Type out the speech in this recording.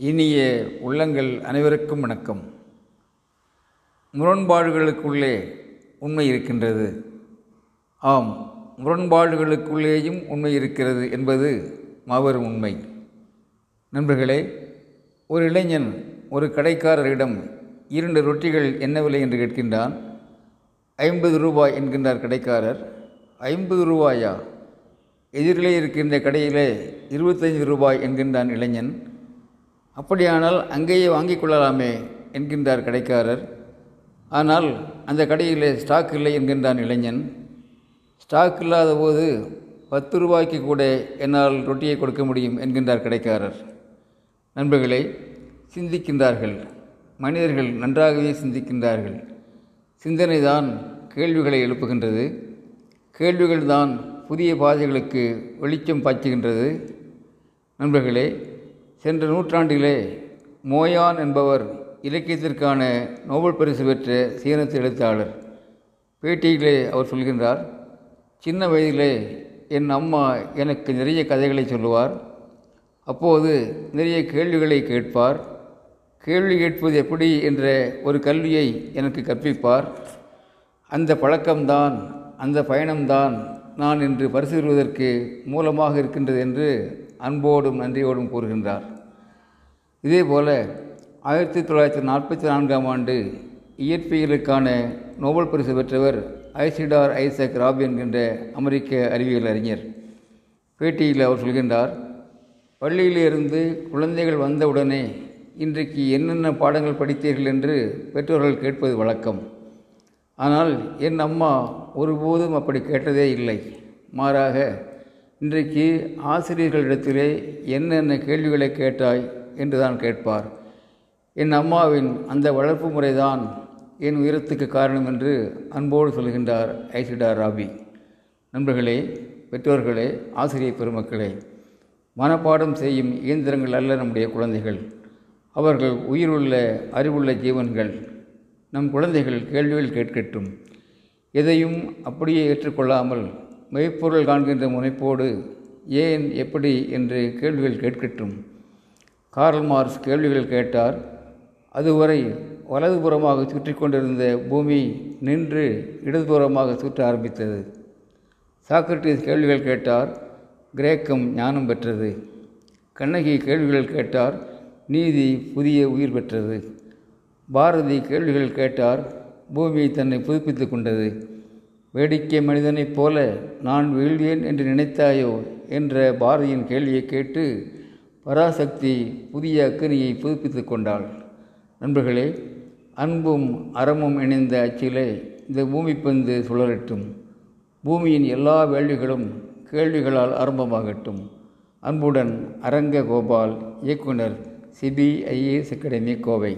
இனிய உள்ளங்கள் அனைவருக்கும் வணக்கம். முரண்பாடுகளுக்குள்ளே உண்மை இருக்கின்றது. ஆம் முரண்பாடுகளுக்குள்ளேயும் உண்மை இருக்கிறது என்பது மாபெரும் உண்மை. நண்பர்களே ஒரு இளைஞன் ஒரு கடைக்காரரிடம் இரண்டு ரொட்டிகள் என்ன விலை என்று கேட்கின்றான். ஐம்பது ரூபாய் என்கின்றார் கடைக்காரர். ஐம்பது ரூபாயா? எதிரிலே இருக்கின்ற கடையிலே இருபத்தைந்து ரூபாய் என்கின்றான் இளைஞன். அப்படியானால் அங்கேயே வாங்கி கொள்ளலாமே என்கின்றார் கடைக்காரர். ஆனால் அந்த கடையிலே ஸ்டாக் இல்லை என்கின்றான் இளைஞன். ஸ்டாக் இல்லாத போது பத்து ரூபாய்க்கு கூட என்னால் ரொட்டியை கொடுக்க முடியும் என்கின்றார் கடைக்காரர். நண்பர்களை சிந்திக்கின்றார்கள். மனிதர்கள் நன்றாகவே சிந்திக்கின்றார்கள். சிந்தனை தான் கேள்விகளை எழுப்புகின்றது. கேள்விகள் தான் புதிய பாதைகளுக்கு வெளிச்சம் பாய்ச்சுகின்றது. நண்பர்களே சென்ற நூற்றாண்டிலே மோயான் என்பவர் இலக்கியத்திற்கான நோபல் பரிசு பெற்ற சீனத்து எழுத்தாளர். பேட்டியிலே அவர் சொல்கின்றார் சின்ன வயதிலே என் அம்மா எனக்கு நிறைய கதைகளை சொல்லுவார். அப்போது நிறைய கேள்விகளை கேட்பார். கேள்வி கேட்பது எப்படி என்ற ஒரு கல்வியை எனக்கு கற்பிப்பார். அந்த பழக்கம்தான் அந்த பயணம்தான் நான் இன்று பரிசு பெறுவதற்கு மூலமாக இருக்கின்றது என்று அன்போடும் நன்றியோடும் கூறுகின்றார். இதேபோல் ஆயிரத்தி தொள்ளாயிரத்தி நாற்பத்தி நான்காம் ஆண்டு இயற்பியலுக்கான நோபல் பரிசு பெற்றவர் ஐசிடார் ஐசக் ராபி என்கின்ற அமெரிக்க அறிவியல் அறிஞர் பேட்டியில் அவர் சொல்கின்றார் பள்ளியிலிருந்து குழந்தைகள் வந்தவுடனே இன்றைக்கு என்னென்ன பாடங்கள் படித்தீர்கள் என்று பெற்றோர்கள் கேட்பது வழக்கம். ஆனால் என் அம்மா ஒருபோதும் அப்படி கேட்டதே இல்லை. மாறாக இன்றைக்கு ஆசிரியர்களிடத்திலே என்னென்ன கேள்விகளை கேட்டாய் என்று தான் கேட்பார். என் அம்மாவின் அந்த வளர்ப்பு முறைதான் என் உயரத்துக்கு காரணம் என்று அன்போடு சொல்கின்றார் ஐசிடா ராபி. நண்பர்களே பெற்றோர்களே ஆசிரியர் பெருமக்களே மனப்பாடம் செய்யும் இயந்திரங்கள் அல்ல நம்முடைய குழந்தைகள். அவர்கள் உயிருள்ள அறிவுள்ள ஜீவன்கள். நம் குழந்தைகள் கேள்விகள் கேட்கட்டும். எதையும் அப்படியே ஏற்றுக்கொள்ளாமல் மெய்ப்பொருள் காண்கின்ற முனைப்போடு ஏன் எப்படி என்று கேள்விகள் கேட்கட்டும். கார்ல் மார்ஸ் கேள்விகள் கேட்டார் அதுவரை வலதுபுறமாக சுற்றி கொண்டிருந்த பூமி நின்று இடதுபுறமாக சுற்ற ஆரம்பித்தது. சாக்ரட்டிஸ் கேள்விகள் கேட்டார் கிரேக்கம் ஞானம் பெற்றது. கண்ணகி கேள்விகள் கேட்டார் நீதி புதிய உயிர் பெற்றது. பாரதி கேள்விகள் கேட்டார் பூமி தன்னை புதுப்பித்து கொண்டது. வேடிக்கை மனிதனைப் போல நான் வீழ்வேன் என்று நினைத்தாயோ என்ற பாரதியின் கேள்வியை கேட்டு பராசக்தி புதிய அக்கனியை புதுப்பித்து கொண்டாள். நண்பர்களே அன்பும் அறமும் இணைந்த அச்சிலே இந்த பூமி பந்து சுழலட்டும். பூமியின் எல்லா வேள்விகளும் கேள்விகளால் ஆரம்பமாகட்டும். அன்புடன் அரங்க கோபால் இயக்குனர் சிபிஐஏஎஸ் அகாடமி கோவை.